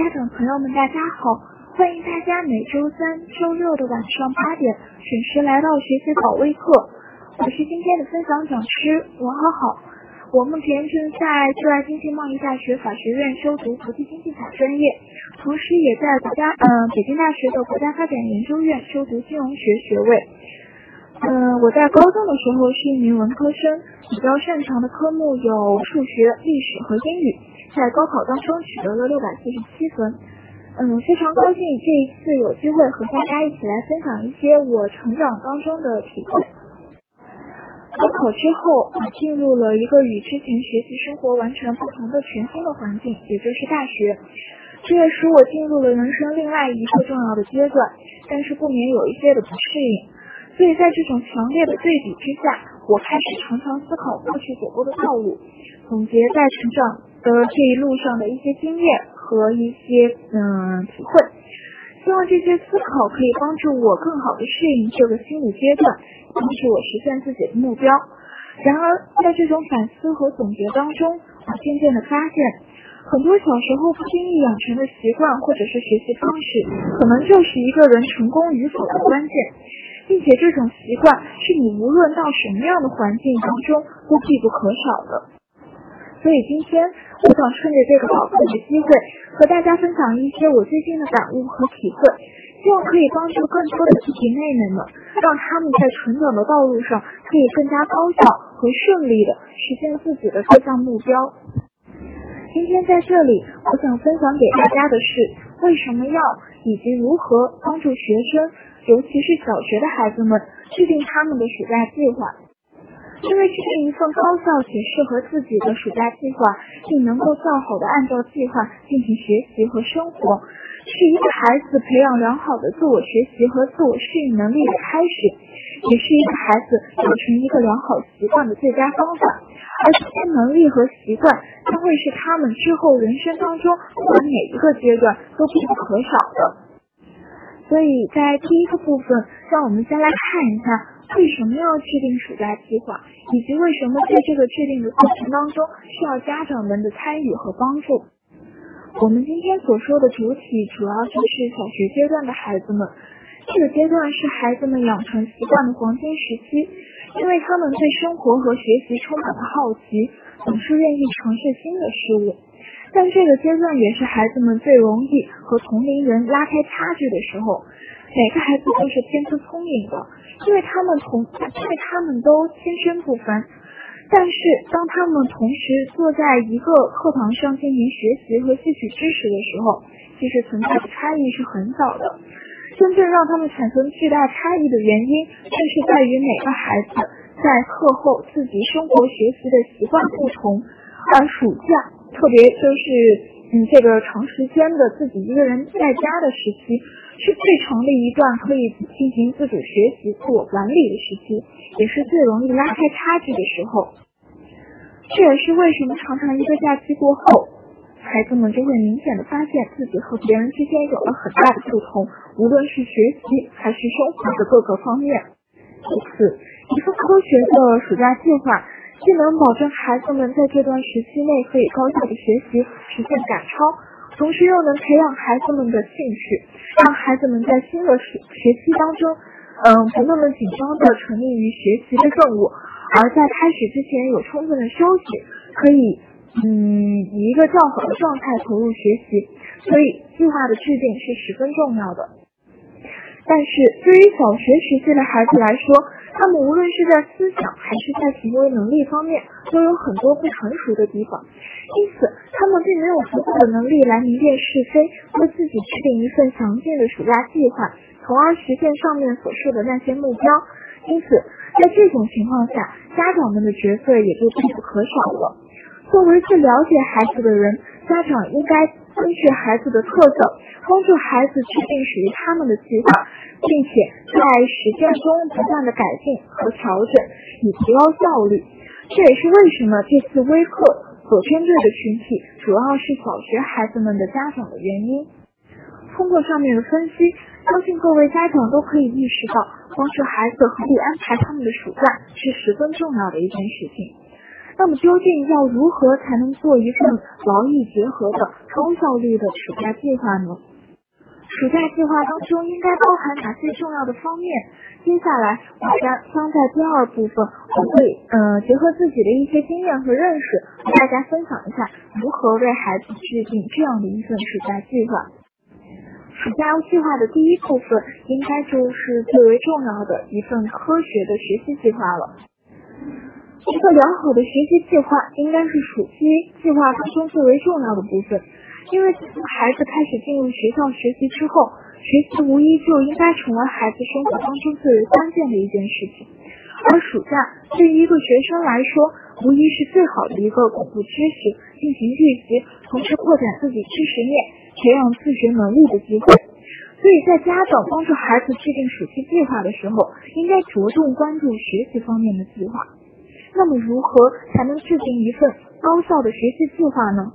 家长朋友们，大家好！欢迎大家每周三、周六的晚上八点准时来到学习保卫课。我是今天的分享讲师王好好。我目前正在浙外经济贸易大学法学院修读国际经济法专业，同时也在国家嗯北京大学的国家发展研究院修读金融学学位。嗯，我在高中的时候是一名文科生，比较擅长的科目有数学、历史和英语。在高考当中取得了六百四十七分，嗯，非常高兴这一次有机会和大家一起来分享一些我成长当中的体会。高考之后，我进入了一个与之前学习生活完全不同的全新的环境，也就是大学，这也使我进入了人生另外一个重要的阶段，但是不免有一些的不适应。所以在这种强烈的对比之下，我开始常常思考过去走过的道路，总结在成长。的这一路上的一些经验和一些嗯体会，希望这些思考可以帮助我更好的适应这个心理阶段，帮助我实现自己的目标。然而，在这种反思和总结当中，我渐渐的发现，很多小时候不经意养成的习惯或者是学习方式，可能就是一个人成功与否的关键，并且这种习惯是你无论到什么样的环境当中都必不可少的。所以今天我想趁着这个宝贵的机会，和大家分享一些我最近的感悟和体会，希望可以帮助更多的弟弟妹妹们，让他们在成长的道路上可以更加高效和顺利的实现自己的各项目标。今天在这里，我想分享给大家的是为什么要以及如何帮助学生，尤其是小学的孩子们制定他们的暑假计划。因为制定一份高效且适合自己的暑假计划，并能够较好的按照计划进行学习和生活，是一个孩子培养良好的自我学习和自我适应能力的开始，也是一个孩子养成一个良好习惯的最佳方法。而这些能力和习惯将会是他们之后人生当中不管哪一个阶段都必不可少的。所以在第一个部分，让我们先来看一下。为什么要制定暑假计划，以及为什么在这个制定的过程当中需要家长们的参与和帮助？我们今天所说的主体主要就是小学阶段的孩子们，这个阶段是孩子们养成习惯的黄金时期，因为他们对生活和学习充满了好奇，总是愿意尝试新的事物。但这个阶段也是孩子们最容易和同龄人拉开差距的时候。每个孩子都是天资聪颖的，因为他们同，因为他们都天生不凡。但是当他们同时坐在一个课堂上进行学习和吸取知识的时候，其实存在的差异是很小的。真正让他们产生巨大差异的原因，正是在于每个孩子在课后自己生活学习的习惯不同，而暑假特别就是嗯这个长时间的自己一个人在家的时期。是最长的一段可以进行自主学习、自我管理的时期，也是最容易拉开差距的时候。这也是为什么常常一个假期过后，孩子们就会明显的发现自己和别人之间有了很大的不同，无论是学习还是生活的各个方面。其次，一份科学的暑假计划，既能保证孩子们在这段时期内可以高效的学习，实现赶超。同时又能培养孩子们的兴趣，让孩子们在新的学学期当中，嗯，不那么紧张的沉溺于学习的任务，而在开始之前有充分的休息，可以，嗯，以一个较好的状态投入学习。所以，计划的制定是十分重要的。但是对于小学时期的孩子来说，他们无论是在思想还是在行为能力方面，都有很多不成熟的地方，因此他们并没有足够的能力来明辨是非，为自己制定一份详尽的暑假计划，从而实现上面所说的那些目标。因此，在这种情况下，家长们的角色也就必不可少了。作为最了解孩子的人，家长应该。根据孩子的特色，帮助孩子制定属于他们的计划，并且在实践中不断的改进和调整，以提高效率。这也是为什么这次微课所针对的群体主要是小学孩子们的家长的原因。通过上面的分析，相信各位家长都可以意识到，帮助孩子合理安排他们的暑假是十分重要的一件事情。那么究竟要如何才能做一份劳逸结合的高效率的暑假计划呢？暑假计划当中应该包含哪些重要的方面？接下来我将将在第二部分，我会呃结合自己的一些经验和认识，和大家分享一下如何为孩子制定这样的一份暑假计划。暑假计划的第一部分应该就是最为重要的一份科学的学习计划了。一个良好的学习计划应该是暑期计划当中最为重要的部分。因为自从孩子开始进入学校学习之后，学习无疑就应该成为孩子生活当中最为关键的一件事情。而暑假对于一个学生来说，无疑是最好的一个巩固知识、进行预习，同时扩展自己知识面、培养自学能力的机会。所以在家长帮助孩子制定暑期计划的时候，应该着重关注学习方面的计划。那么，如何才能制定一份高效的学习计划呢？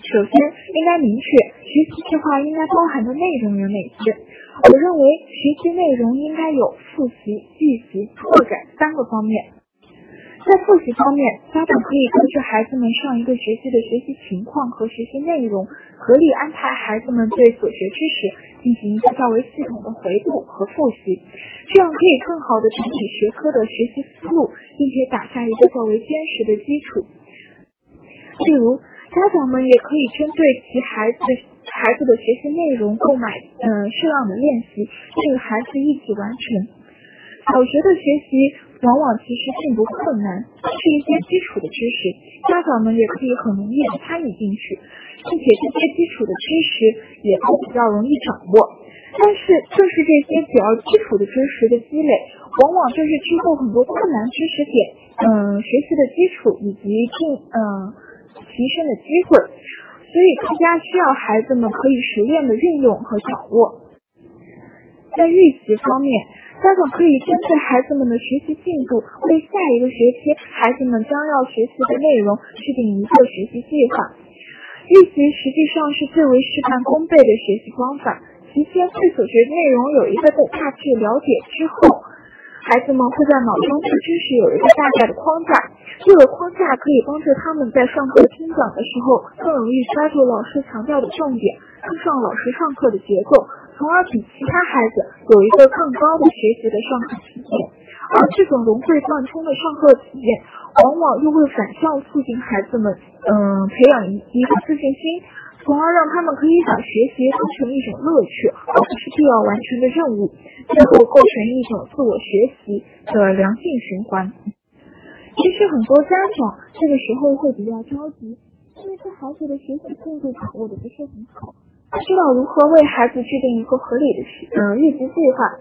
首先，应该明确学习计划应该包含的内容有哪些。我认为学习内容应该有复习、预习、拓展三个方面。在复习方面，家长可以根据孩子们上一个学期的学习情况和学习内容，合理安排孩子们对所学知识进行一个较为系统的回顾和复习，这样可以更好的整体学科的学习思路，并且打下一个较为坚实的基础。例如，家长们也可以针对其孩子孩子的学习内容购买嗯适量的练习，并与孩子一起完成。小学的学习往往其实并不困难，是一些基础的知识，家长们也可以很容易的参与进去，并且这些基础的知识也都比较容易掌握。但是正是这些比较基础的知识的积累，往往就是之后很多困难知识点嗯学习的基础以及进嗯。提升的机会，所以更加需要孩子们可以熟练的运用和掌握。在预习方面，家长可以针对孩子们的学习进度，为下一个学期孩子们将要学习的内容制定一个学习计划。预习实际上是最为事半功倍的学习方法。提前对所学内容有一个大致了解之后。孩子们会在脑中对知识有一个大概的框架，这个框架可以帮助他们在上课听讲的时候更容易抓住老师强调的重点，跟上老师上课的节奏，从而比其他孩子有一个更高的学习的上课体验。而这种融会贯通的上课体验，往往又会反向促进孩子们，嗯，培养一一个自信心。从而让他们可以把学习当成一种乐趣，而不是必要完成的任务，最后构成一种自我学习的良性循环。其实很多家长这个时候会比较着急，因为对孩子的学习进度掌握的不是很好，不知道如何为孩子制定一个合理的学嗯预习计划。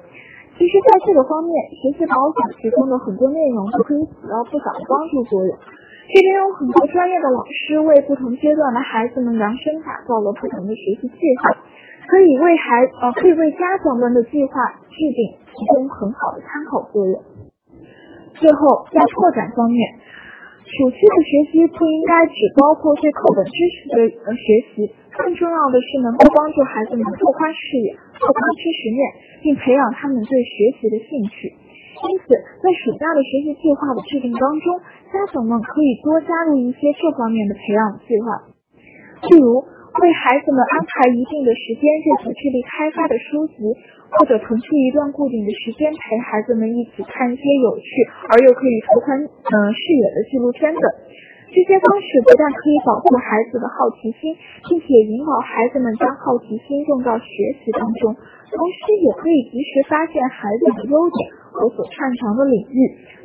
其实，在这个方面，学习宝典提供的很多内容都可以起到不小的帮助作用。这边有很多专业的老师为不同阶段的孩子们量身打造了不同的学习计划，可以为孩呃可以为家长们的计划制定提供很好的参考作用。最后，在拓展方面，暑期的学习不应该只包括对课本知识的学习，更重要的是能够帮助孩子们拓宽视野、拓宽知识面，并培养他们对学习的兴趣。因此，在暑假的学习计划的制定当中，家长们可以多加入一些这方面的培养计划，例如为孩子们安排一定的时间阅读智力开发的书籍，或者腾出一段固定的时间陪孩子们一起看一些有趣而又可以拓宽嗯视野的纪录片等。这些方式不但可以保护孩子的好奇心，并且引导孩子们将好奇心用到学习当中，同时也可以及时发现孩子的优点。和所擅长的领域，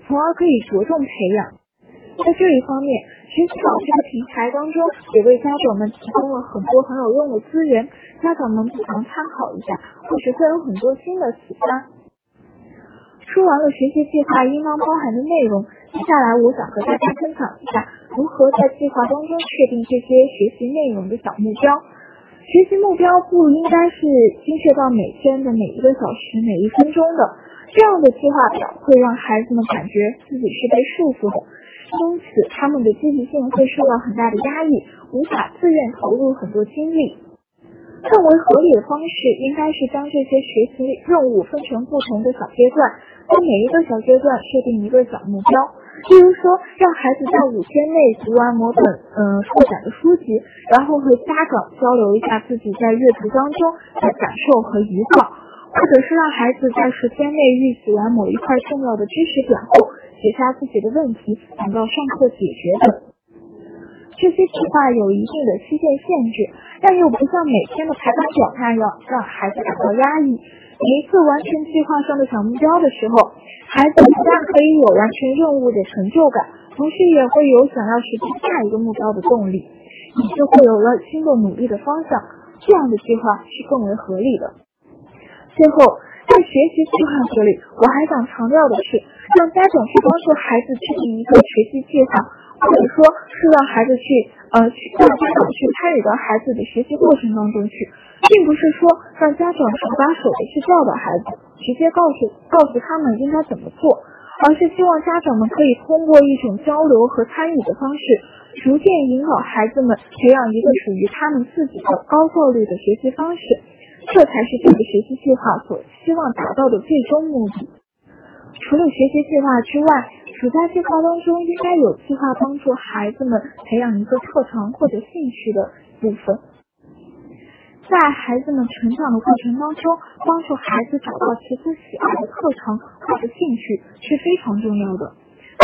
从而可以着重培养。在这一方面，学习宝这个平台当中也为家长们提供了很多很有用的资源，家长们不妨参考一下，或许会有很多新的启发。说完了学习计划应当包含的内容，接下来我想和大家分享一下如何在计划当中确定这些学习内容的小目标。学习目标不应该是精确到每天的每一个小时、每一分钟的。这样的计划表会让孩子们感觉自己是被束缚的，因此他们的积极性会受到很大的压抑，无法自愿投入很多精力。更为合理的方式应该是将这些学习任务分成不同的小阶段，在每一个小阶段设定一个小目标，例如说，让孩子在五天内读完某本嗯拓展的书籍，然后和家长交流一下自己在阅读当中的感受和疑惑，或者是让孩子在十天内预习完某一块重要的知识点后，写下自己的问题，等到上课解决等。这些计划有一定的期限限制，但又不像每天的排班表那样让孩子感到压抑。每一次完成计划上的小目标的时候，孩子不但可以有完成任务的成就感，同时也会有想要实现下一个目标的动力，也就会有了新的努力的方向。这样的计划是更为合理的。最后，在学习计划这里，我还想强调的是，让家长去帮助孩子制定一个学习计划。或者说是让孩子去，呃，去让家长去参与到孩子的学习过程当中去，并不是说让家长手把手的去教导孩子，直接告诉告诉他们应该怎么做，而是希望家长们可以通过一种交流和参与的方式，逐渐引导孩子们培养一个属于他们自己的高效率的学习方式，这才是这个学习计划所希望达到的最终目的。除了学习计划之外，暑假计划当中，应该有计划帮助孩子们培养一个特长或者兴趣的部分。在孩子们成长的过程当中，帮助孩子找到其自喜爱的特长或者兴趣是非常重要的。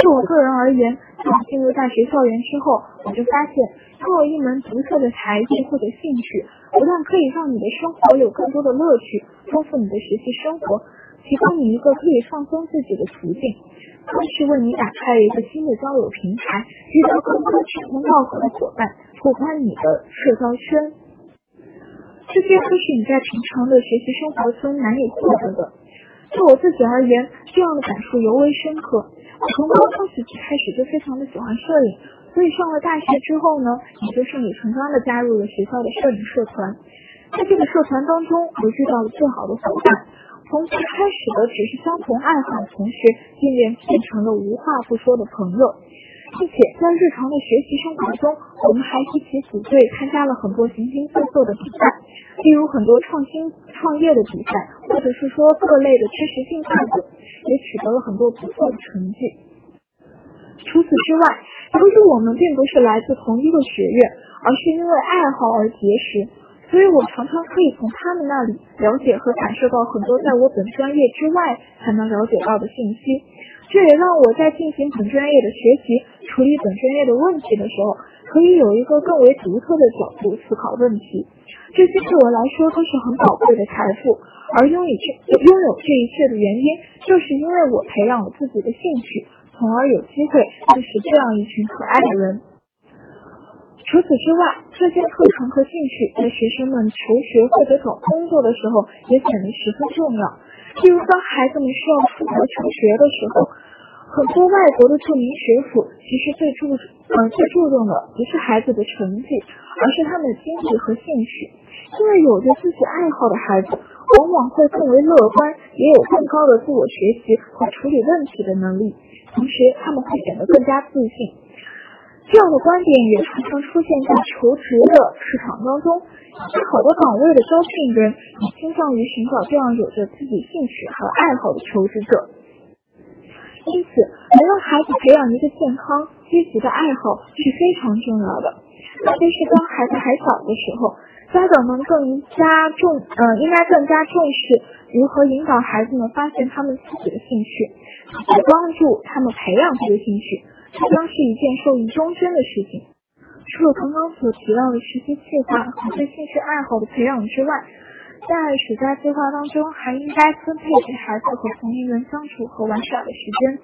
就我个人而言，从进入大学校园之后，我就发现，拥有一门独特的才艺或者兴趣，不但可以让你的生活有更多的乐趣，丰富你的学习生活，提供你一个可以放松自己的途径。更是为你打开了一个新的交友平台，遇到更多志同道合的伙伴，拓宽你的社交圈。这些都是你在平常的学习生活中难以获得的。就我自己而言，这样的感受尤为深刻。我从高中时期开始就非常的喜欢摄影，所以上了大学之后呢，也就顺理成章的加入了学校的摄影社团。在这个社团当中，我遇到了最好的伙伴。从最开始的只是相同爱好的同学，渐渐变成了无话不说的朋友，并且在日常的学习生活中，我们还一起组队参加了很多形形色色的比赛，例如很多创新创业的比赛，或者是说各类的知识竞赛等，也取得了很多不错的成绩。除此之外，由于我们并不是来自同一个学院，而是因为爱好而结识。所以我常常可以从他们那里了解和感受到很多在我本专业之外才能了解到的信息，这也让我在进行本专业的学习、处理本专业的问题的时候，可以有一个更为独特的角度思考问题。这些对我来说都是很宝贵的财富，而拥有这拥有这一切的原因，就是因为我培养了自己的兴趣，从而有机会认识这样一群可爱的人。除此之外，这些特长和兴趣在学生们求学或者找工作的时候也显得十分重要。例如，当孩子们需要出国求学的时候，很多外国的著名学府其实最注呃最注重的不是孩子的成绩，而是他们的经历和兴趣。因为有着自己爱好的孩子，往往会更为乐观，也有更高的自我学习和处理问题的能力，同时他们会显得更加自信。这样的观点也常常出现在求职的市场当中，在好多岗位的招聘人也倾向于寻找这样有着自己兴趣和爱好的求职者。因此，能让孩子培养一个健康、积极的爱好是非常重要的。特别是当孩子还小的时候，家长们更加重，呃，应该更加重视如何引导孩子们发现他们自己的兴趣，帮助他们培养这个兴趣。这将是一件受益终身的事情。除了刚刚所提到的实习计划和对兴趣爱好的培养之外，在暑假计划当中，还应该分配给孩子和同龄人相处和玩耍的时间。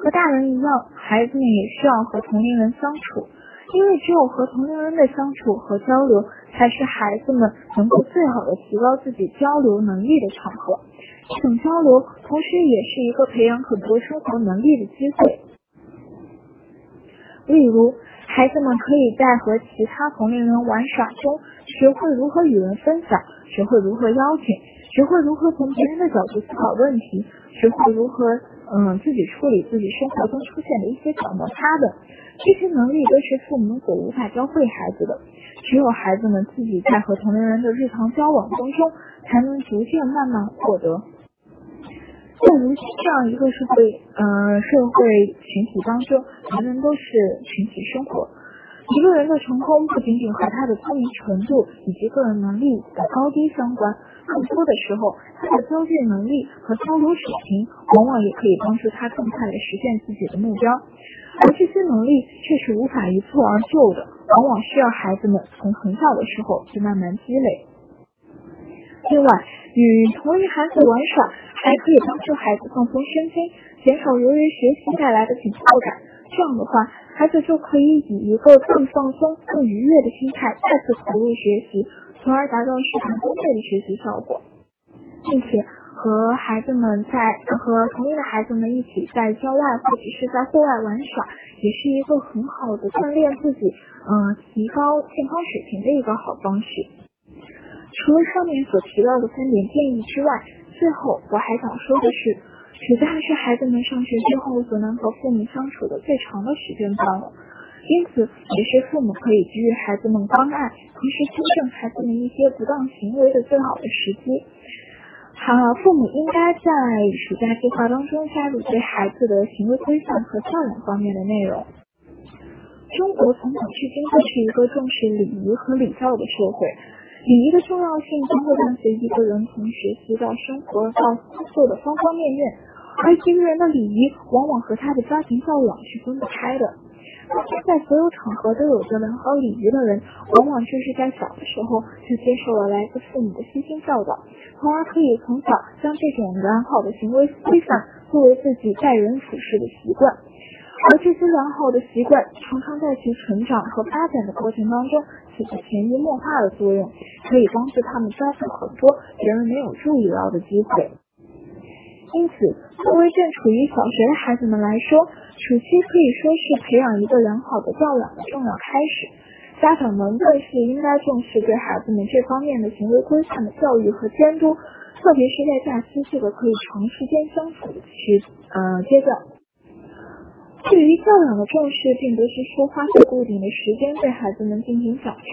和大人一样，孩子们也需要和同龄人相处，因为只有和同龄人的相处和交流，才是孩子们能够最好的提高自己交流能力的场合。这种交流，同时也是一个培养很多生活能力的机会。例如，孩子们可以在和其他同龄人玩耍中，学会如何与人分享，学会如何邀请，学会如何从别人的角度思考问题，学会如何嗯自己处理自己生活中出现的一些小摩擦的。这些能力都是父母所无法教会孩子的，只有孩子们自己在和同龄人的日常交往当中，才能逐渐慢慢获得。在如今这样一个社会嗯社会群体当中，人人都是群体生活。一个人的成功不仅仅和他的聪明程度以及个人能力的高低相关，更多的时候，他的交际能力和交流水平，往往也可以帮助他更快的实现自己的目标。而这些能力却是无法一蹴而就的，往往需要孩子们从很小的时候就慢慢积累。另外，与同龄孩子玩耍，还可以帮助孩子放松身心，减少由于学习带来的紧迫感。这样的话，孩子就可以以一个更放松、更愉悦的心态再次投入学习，从而达到事半功倍的学习效果，并且和孩子们在和同龄的孩子们一起在郊外或者是在户外玩耍，也是一个很好的锻炼自己，嗯，提高健康水平的一个好方式。除了上面所提到的三点建议之外，最后我还想说的是。暑假是孩子们上学之后所能和父母相处的最长的时间段了，因此也是父母可以给予孩子们关爱，同时纠正孩子们一些不当行为的最好的时机。好，父母应该在暑假计划当中加入对孩子的行为规范和教养方面的内容。中国从古至今都是一个重视礼仪和礼教的社会。礼仪的重要性将会伴随一个人从学习到生活到工作的方方面面，而一个人的礼仪往往和他的家庭教养是分不开的。那些在所有场合都有着良好礼仪的人，往往就是在小的时候就接受了来自父母的悉心教导，从而可以从小将这种良好的行为规范作为自己待人处事的习惯。而这些良好的习惯，常常在其成长和发展的过程当中起着潜移默化的作用，可以帮助他们抓住很多别人没有注意到的机会。因此，作为正处于小学的孩子们来说，暑期可以说是培养一个良好的教养的重要开始。家长们更是应该重视对孩子们这方面的行为规范的教育和监督，特别是在假期这个可以长时间相处的时呃阶段。对于教养的重视，并不是说花费固定的时间对孩子们进行讲授，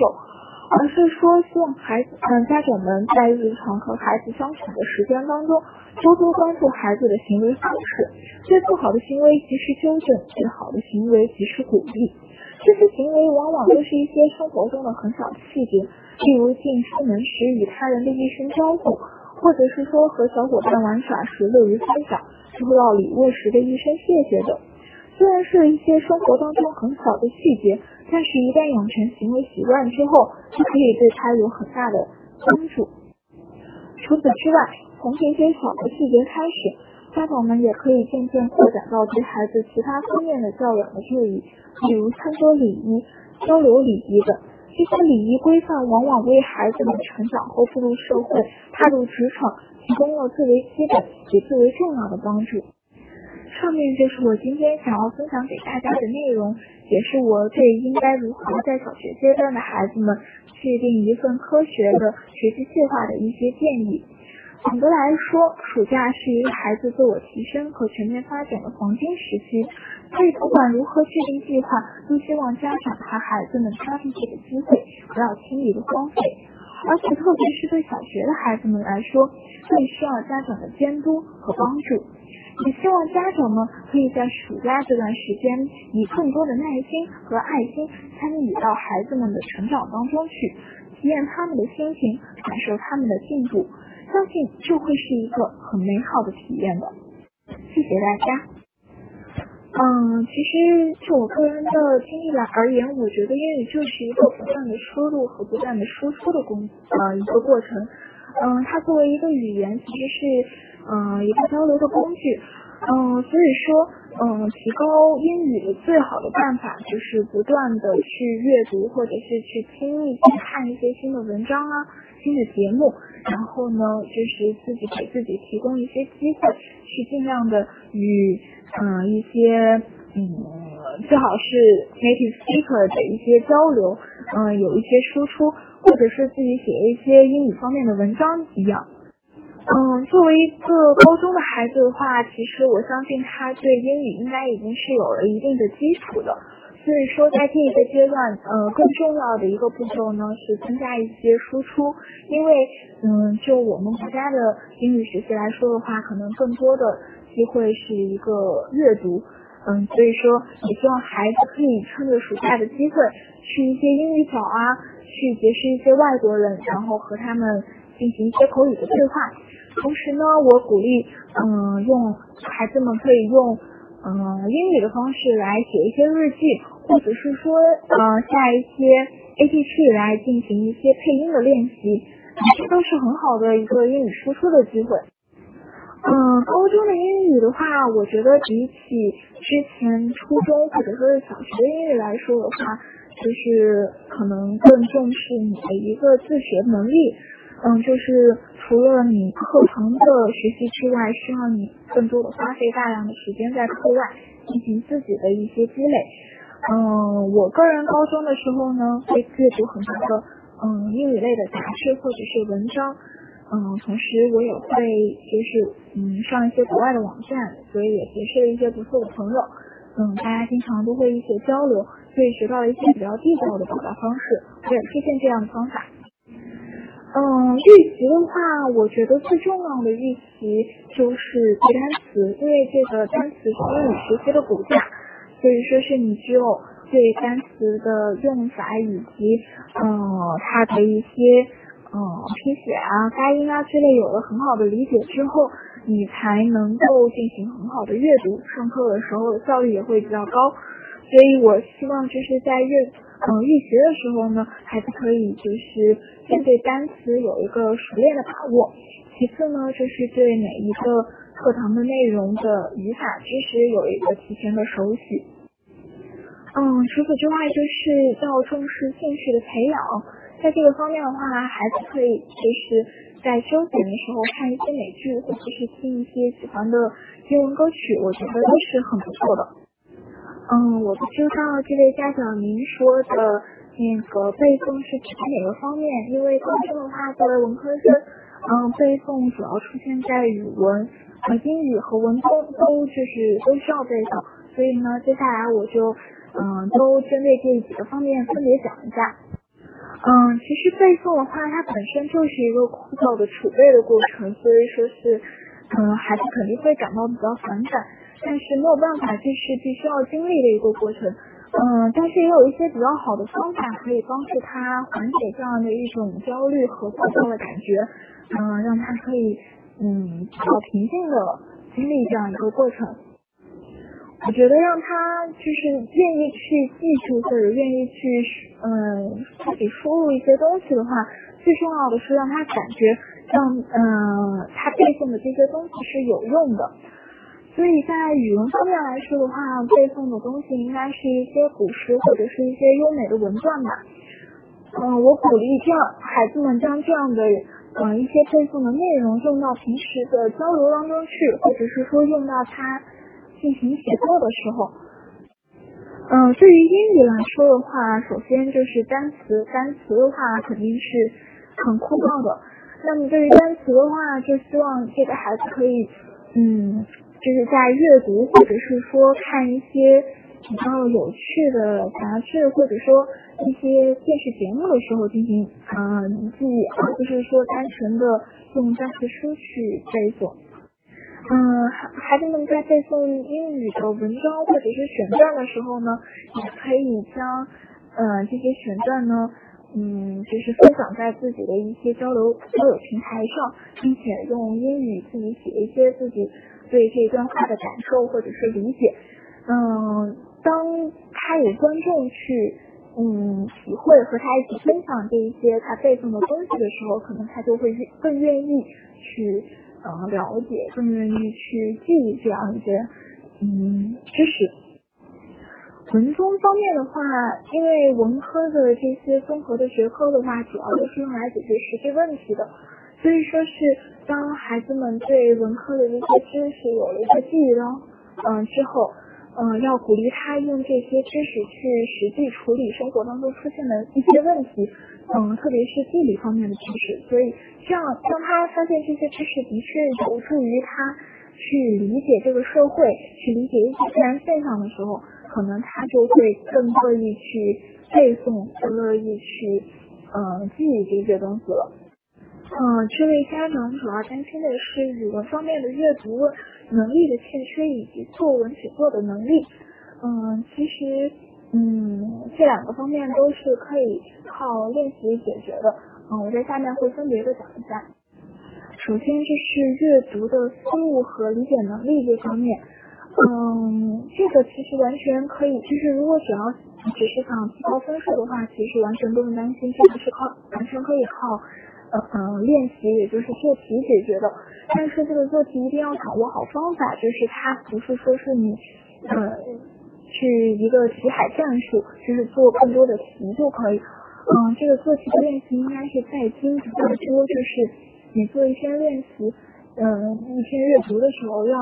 而是说希望孩子嗯家长们在日常和孩子相处的时间当中，多多关注孩子的行为方式，对不好的行为及时纠正，对好的行为及时鼓励。这些行为往往都是一些生活中的很小的细节，例如进出门时与他人的一声招呼，或者是说和小伙伴玩耍时乐于分享，收到礼物时的一声谢谢等。虽然是一些生活当中很小的细节，但是一旦养成行为习惯之后，就可以对他有很大的帮助。除此之外，从这些小的细节开始，家长们也可以渐渐扩展到对孩子其他方面的教养的注意，比如餐桌礼仪、交流礼仪等。这些礼仪规范往往为孩子们成长后步入社会、踏入职场提供了最为基本也最为重要的帮助。上面就是我今天想要分享给大家的内容，也是我对应该如何在小学阶段的孩子们制定一份科学的学习计划的一些建议。总的来说，暑假是一个孩子自我提升和全面发展的黄金时期，所以不管如何制定计划，都希望家长和孩子们抓住这个机会，不要轻易的荒废。而且特别是对小学的孩子们来说，更需要家长的监督和帮助。也希望家长们可以在暑假这段时间，以更多的耐心和爱心参与到孩子们的成长当中去，体验他们的心情，感受他们的进步，相信就会是一个很美好的体验的。谢谢大家。嗯，其实就我个人的经历来而言，我觉得英语就是一个不断的输入和不断的输出的工呃一个过程。嗯，它作为一个语言，其实是。嗯，一个交流的工具，嗯，所以说，嗯，提高英语的最好的办法就是不断的去阅读，或者是去听一些、看一些新的文章啊、新的节目，然后呢，就是自己给自己提供一些机会，去尽量的与嗯一些嗯最好是 native speaker 的一些交流，嗯，有一些输出，或者是自己写一些英语方面的文章一样。嗯，作为一个高中的孩子的话，其实我相信他对英语应该已经是有了一定的基础的，所以说在这一个阶段，呃，更重要的一个步骤呢是增加一些输出，因为嗯，就我们国家的英语学习来说的话，可能更多的机会是一个阅读，嗯，所以说也希望孩子可以趁着暑假的机会去一些英语角啊，去结识一些外国人，然后和他们进行一些口语的对话。同时呢，我鼓励嗯，用孩子们可以用。嗯，英语的方式来写一些日记，或者是说，呃，下一些 A P P 来进行一些配音的练习，这都是很好的一个英语输出的机会。嗯，高中的英语的话，我觉得比起之前初中或者说是小学的英语来说的话，就是可能更重视你的一个自学能力。嗯，就是除了你课堂的学习之外，需要你更多的花费大量的时间在课外进行自己的一些积累。嗯，我个人高中的时候呢，会阅读很多的嗯英语类的杂志或者是文章。嗯，同时我也会就是嗯上一些国外的网站，所以也结识了一些不错的朋友。嗯，大家经常都会一些交流，所以学到了一些比较地道的表达方式。我也推荐这样的方法。嗯，预习的话，我觉得最重要的预习就是背单词，因为这个单词是英语学习的骨架，所以说是你只有对单词的用法以及嗯它的一些嗯拼写啊、发音啊之类有了很好的理解之后，你才能够进行很好的阅读，上课的时候效率也会比较高。所以我希望就是在阅。嗯，预习的时候呢，孩子可以就是先对单词有一个熟练的把握，其次呢，就是对每一个课堂的内容的语法知识有一个提前的熟悉。嗯，除此之外，就是要重视兴趣的培养，在这个方面的话，孩子可以就是在休闲的时候看一些美剧，或者是听一些喜欢的英文歌曲，我觉得都是很不错的。嗯，我不知道这位家长您说的那个背诵是指哪个方面？因为高中的话，作为文科生，嗯，背诵主要出现在语文、呃英语和文综，都就是都需要背诵。所以呢，接下来我就嗯，都针对这几个方面分别讲一下。嗯，其实背诵的话，它本身就是一个枯燥的储备的过程，所以说是，嗯，孩子肯定会感到比较反感。但是没有办法，这是必须要经历的一个过程。嗯，但是也有一些比较好的方法可以帮助他缓解这样的一种焦虑和枯燥的感觉。嗯，让他可以嗯比较平静的经历这样一个过程。我觉得让他就是愿意去记住或者愿意去嗯自己输入一些东西的话，最重要的是让他感觉让嗯他背诵的这些东西是有用的。所以在语文方面来说的话，背诵的东西应该是一些古诗或者是一些优美的文段吧。嗯，我鼓励这样孩子们将这样的嗯一些背诵的内容用到平时的交流当中去，或者是说用到他进行写作的时候。嗯，对于英语来说的话，首先就是单词，单词的话肯定是很枯燥的。那么对于单词的话，就希望这个孩子可以嗯。就是在阅读或者是说看一些比较有趣的杂志，或者说一些电视节目的时候进行嗯记忆，而不是说单纯的用单词书去背诵。嗯，孩子们在背诵英语的文章或者是选段的时候呢，也可以将嗯这些选段呢，嗯就是分享在自己的一些交流交友平台上，并且用英语自己写一些自己。对这段话的感受或者是理解，嗯，当他有观众去嗯体会和他一起分享这一些他背诵的东西的时候，可能他就会更愿意去呃了解，更愿意去记忆这样一些嗯知识。文综方面的话，因为文科的这些综合的学科的话，主要都是用来解决实际问题的。所以说是当孩子们对文科的一些知识有了一些记忆了，嗯之后，嗯要鼓励他用这些知识去实际处理生活当中出现的一些问题，嗯特别是地理方面的知识。所以这样当他发现这些知识的确有助于他去理解这个社会，去理解一些自然现象的时候，可能他就会更乐意去背诵，更乐意去嗯记忆这些东西了。嗯，这位家长主要担心的是语文方面的阅读能力的欠缺，以及作文写作的能力。嗯，其实嗯这两个方面都是可以靠练习解决的。嗯，我在下面会分别的讲一下。首先就是阅读的思路和理解能力这方面。嗯，这个其实完全可以，就是如果只要只是想提高分数的话，其实完全不用担心，这个是靠完全可以靠呃嗯练习，也就是做题解决的。但是这个做题一定要掌握好方法，就是它不是说是你呃去一个题海战术，就是做更多的题就可以。嗯，这个做题的练习应该是在精比较多，就是你做一篇练习，嗯一篇阅读的时候要。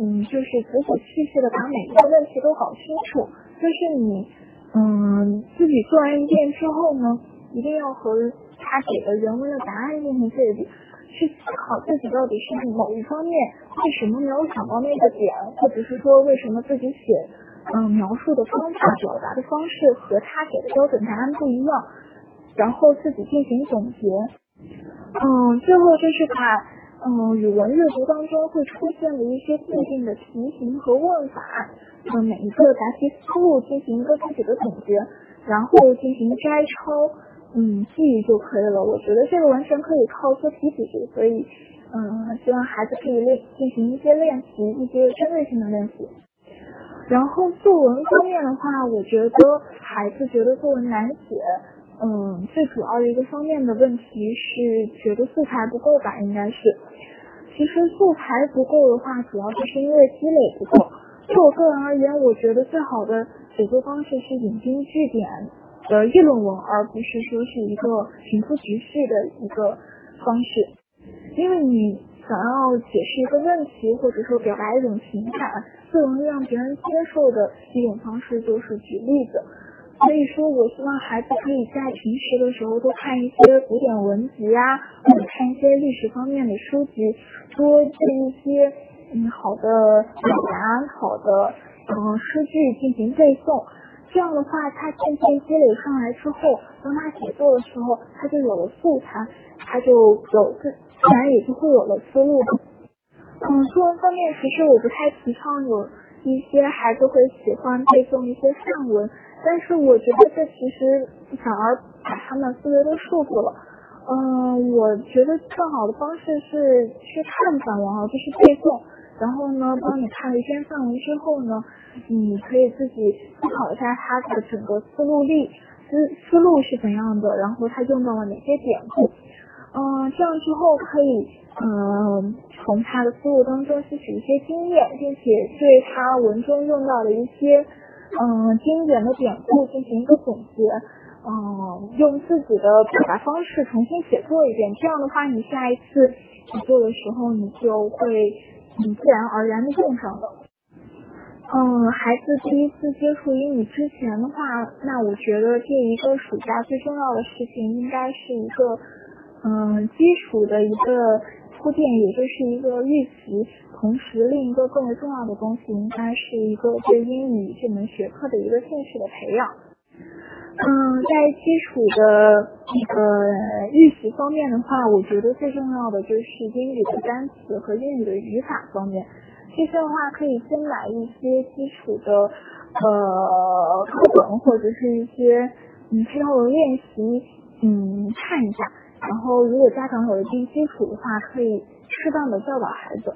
嗯，就是仔仔细细的把每一个问题都搞清楚。就是你，嗯，自己做完一遍之后呢，一定要和他给的原文的答案进行对比，去思考自己到底是某一方面为什么没有想到那个点，或者是说为什么自己写，嗯，描述的方法、表达的方式和他给的标准答案不一样，然后自己进行总结。嗯，最后就是把。嗯，语文阅读当中会出现的一些固定的题型和问法，嗯，每一个答题思路进行一个自己的总结，然后进行摘抄，嗯，记忆就可以了。我觉得这个完全可以靠做题组，所以，嗯，希望孩子可以练进行一些练习，一些针对性的练习。然后作文方面的话，我觉得孩子觉得作文难写。嗯，最主要的一个方面的问题是觉得素材不够吧？应该是，其实素材不够的话，主要就是因为积累不够。就我个人而言，我觉得最好的写作方式是引经据典的议论文，而不是说是一个平铺直叙的一个方式。因为你想要解释一个问题，或者说表达一种情感，最容易让别人接受的一种方式就是举例子。所以说，我希望孩子可以在平时的时候多看一些古典文集啊，或者看一些历史方面的书籍，多记一些嗯好的表达、好的嗯诗句进行背诵。这样的话，他渐渐积累上来之后，当他写作的时候，他就有了素材，他就有自自然也就会有了思路。嗯，作文方面，其实我不太提倡有一些孩子会喜欢背诵一些范文。但是我觉得这其实反而把他们思维都束缚了。嗯，我觉得更好的方式是去看散文，而不是背诵。然后呢，当你看了一篇范文之后呢，你可以自己思考一下他的整个思路力思思路是怎样的，然后他用到了哪些典故。嗯，这样之后可以嗯从他的思路当中吸取一些经验，并且对他文中用到的一些。嗯，经典的典故进行一个总结，嗯，用自己的表达方式重新写作一遍，这样的话，你下一次写作的时候，你就会很自然而然的用上了。嗯，孩子第一次接触英语之前的话，那我觉得这一个暑假最重要的事情应该是一个嗯基础的一个铺垫，也就是一个预习。同时，另一个更为重要的东西，应该是一个对英语这门学科的一个兴趣的培养。嗯，在基础的那个预习方面的话，我觉得最重要的就是英语的单词和英语的语法方面。这些的话，可以先买一些基础的呃课本或者是一些嗯之后练习嗯看一下。然后，如果家长有一定基础的话，可以适当的教导孩子。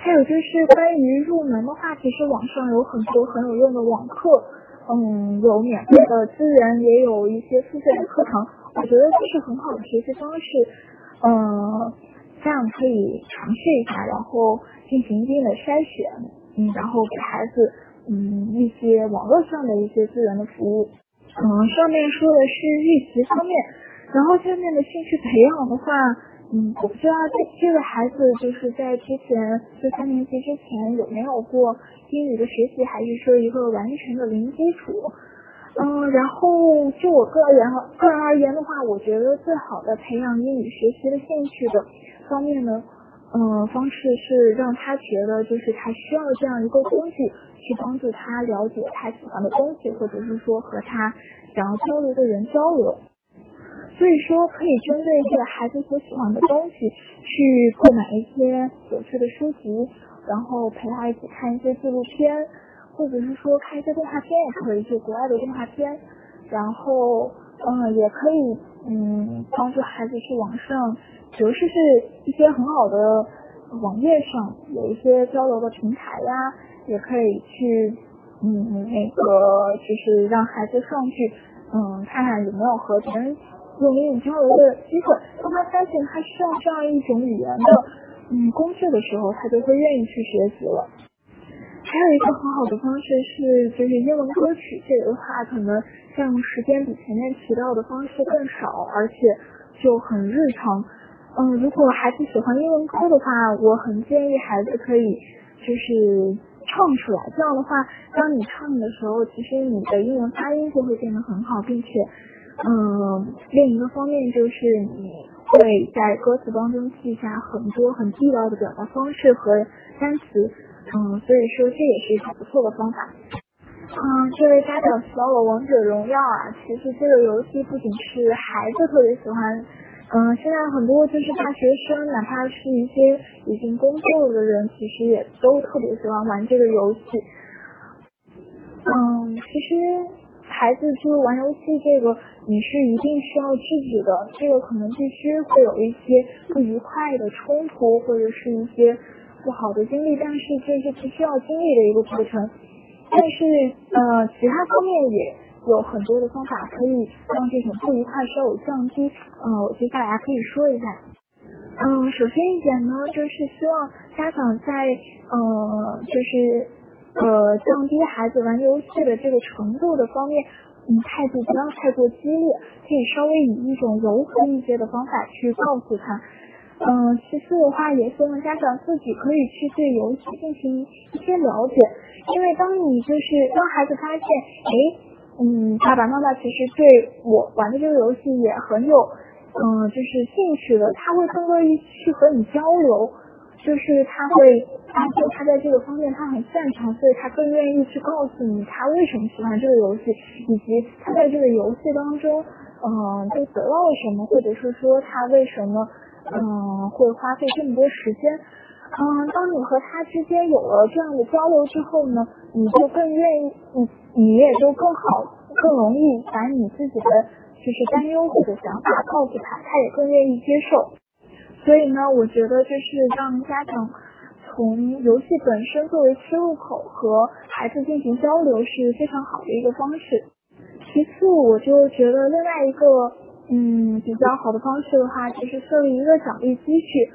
还有就是关于入门的话，其实网上有很多很有用的网课，嗯，有免费的资源，也有一些付费的课程，我觉得这是很好的学习方式，嗯，这样可以尝试一下，然后进行一定的筛选，嗯，然后给孩子嗯一些网络上的一些资源的服务，嗯，上面说的是预习方面，然后下面的兴趣培养的话。嗯，我不知道这这个孩子就是在之前就三年级之前有没有过英语的学习，还是说一个完全的零基础？嗯，然后就我个人个人而言的话，我觉得最好的培养英语学习的兴趣的方面呢，嗯，方式是让他觉得就是他需要这样一个工具去帮助他了解他喜欢的东西，或者是说和他想要交流的人交流。所以说，可以针对这个孩子所喜欢的东西去购买一些有趣的书籍，然后陪他一起看一些纪录片，或者是说看一些动画片也可以，就国外的动画片。然后，嗯，也可以，嗯，帮助孩子去网上。比如说是一些很好的网页上有一些交流的平台呀，也可以去嗯那个就是让孩子上去嗯看看有没有和别人用英语交流的机会。当他发现他需要这样一种语言的嗯工具的时候，他就会愿意去学习了。还有一个很好的方式是就是英文歌曲，这个的话可能像时间比前面提到的方式更少，而且就很日常。嗯，如果孩子喜欢英文歌的话，我很建议孩子可以就是唱出来。这样的话，当你唱的时候，其实你的英文发音就会变得很好，并且，嗯，另一个方面就是你会在歌词当中记下很多很地道的表达方式和单词。嗯，所以说这也是一个不错的方法。嗯，这位家长提到了王者荣耀啊，其实这个游戏不仅是孩子特别喜欢。嗯，现在很多就是大学生，哪怕是一些已经工作了的人，其实也都特别喜欢玩这个游戏。嗯，其实孩子就是玩游戏这个，你是一定需要制止的，这个可能必须会有一些不愉快的冲突，或者是一些不好的经历，但是这是必须要经历的一个过程。但是呃，其他方面也。有很多的方法可以让这种不愉快稍微降低。呃，我接下来可以说一下。嗯，首先一点呢，就是希望家长在呃，就是呃，降低孩子玩游戏的这个程度的方面，嗯，态度不要太过激烈，可以稍微以一种柔和一些的方法去告诉他。嗯，其次的话，也希望家长自己可以去对游戏进行一些了解，因为当你就是当孩子发现，哎。嗯，爸爸妈妈其实对我玩的这个游戏也很有，嗯，就是兴趣的。他会更乐意去和你交流，就是他会发现他在这个方面他很擅长，所以他更愿意去告诉你他为什么喜欢这个游戏，以及他在这个游戏当中，嗯，就得到了什么，或者是说他为什么，嗯，会花费这么多时间。嗯，当你和他之间有了这样的交流之后呢，你就更愿意，你你也就更好，更容易把你自己的就是担忧或者想法告诉他，他也更愿意接受。所以呢，我觉得就是让家长从游戏本身作为切入口和孩子进行交流是非常好的一个方式。其次，我就觉得另外一个嗯比较好的方式的话，就是设立一个奖励机制。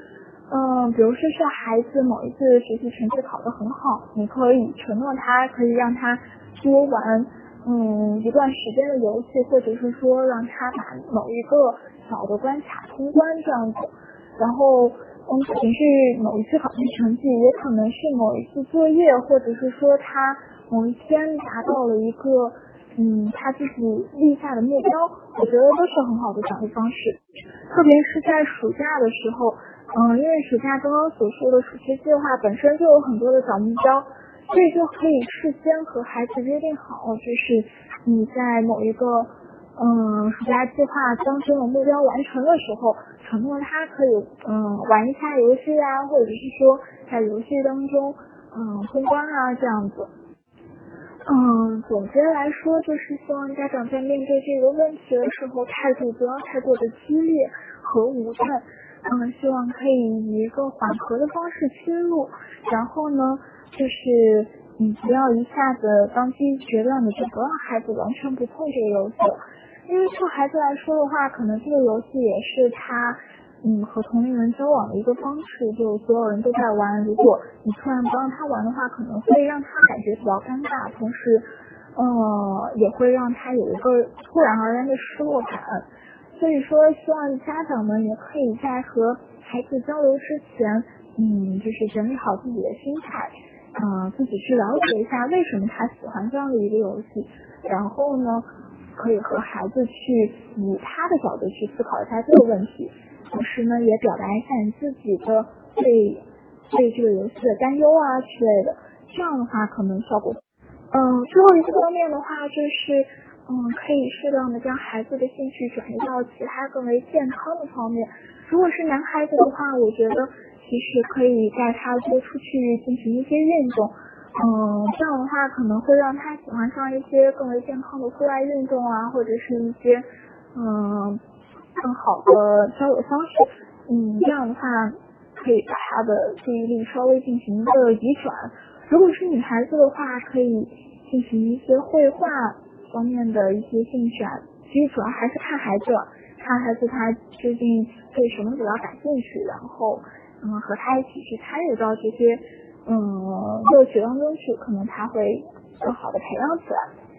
嗯，比如说是孩子某一次学习成绩考得很好，你可以承诺他，可以让他多玩嗯一段时间的游戏，或者是说让他把某一个小的关卡通关这样子。然后嗯，可能是某一次考试成绩，也可能是某一次作业，或者是说他某一天达到了一个嗯他自己立下的目标，我觉得都是很好的奖励方式。特别是在暑假的时候。嗯，因为暑假刚刚所说的暑期计划本身就有很多的小目标，所以就可以事先和孩子约定好，就是你在某一个嗯暑假计划当中的目标完成的时候，承诺他可以嗯玩一下游戏啊，或者是说在游戏当中嗯通关啊这样子。嗯，总结来说，就是希望家长在面对这个问题的时候，态度不要太过的激烈和武断。嗯，希望可以以一个缓和的方式切入，然后呢，就是你不要一下子当机决断的就不让孩子完全不碰这个游戏，因为对孩子来说的话，可能这个游戏也是他嗯和同龄人交往的一个方式，就所有人都在玩，如果你突然不让他玩的话，可能会让他感觉比较尴尬，同时呃也会让他有一个突然而然的失落感。所以说，希望家长们也可以在和孩子交流之前，嗯，就是整理好自己的心态，嗯，自己去了解一下为什么他喜欢这样的一个游戏，然后呢，可以和孩子去以他的角度去思考一下这个问题，同时呢也表达一下你自己的对对这个游戏的担忧啊之类的，这样的话可能效果。嗯，最后一个方面的话就是，嗯，可以适当的将孩子的兴趣转移到其他更为健康的方面。如果是男孩子的话，我觉得其实可以带他多出去进行一些运动。嗯，这样的话可能会让他喜欢上一些更为健康的户外运动啊，或者是一些嗯更好的交友方式。嗯，这样的话可以把他的注意力稍微进行一个移转。如果是女孩子的话，可以进行一些绘画方面的一些兴趣啊。其实主要还是看孩子，看孩子他究竟对什么比较感兴趣，然后嗯和他一起去参与到这些嗯乐趣当中去，可能他会更好的培养起来。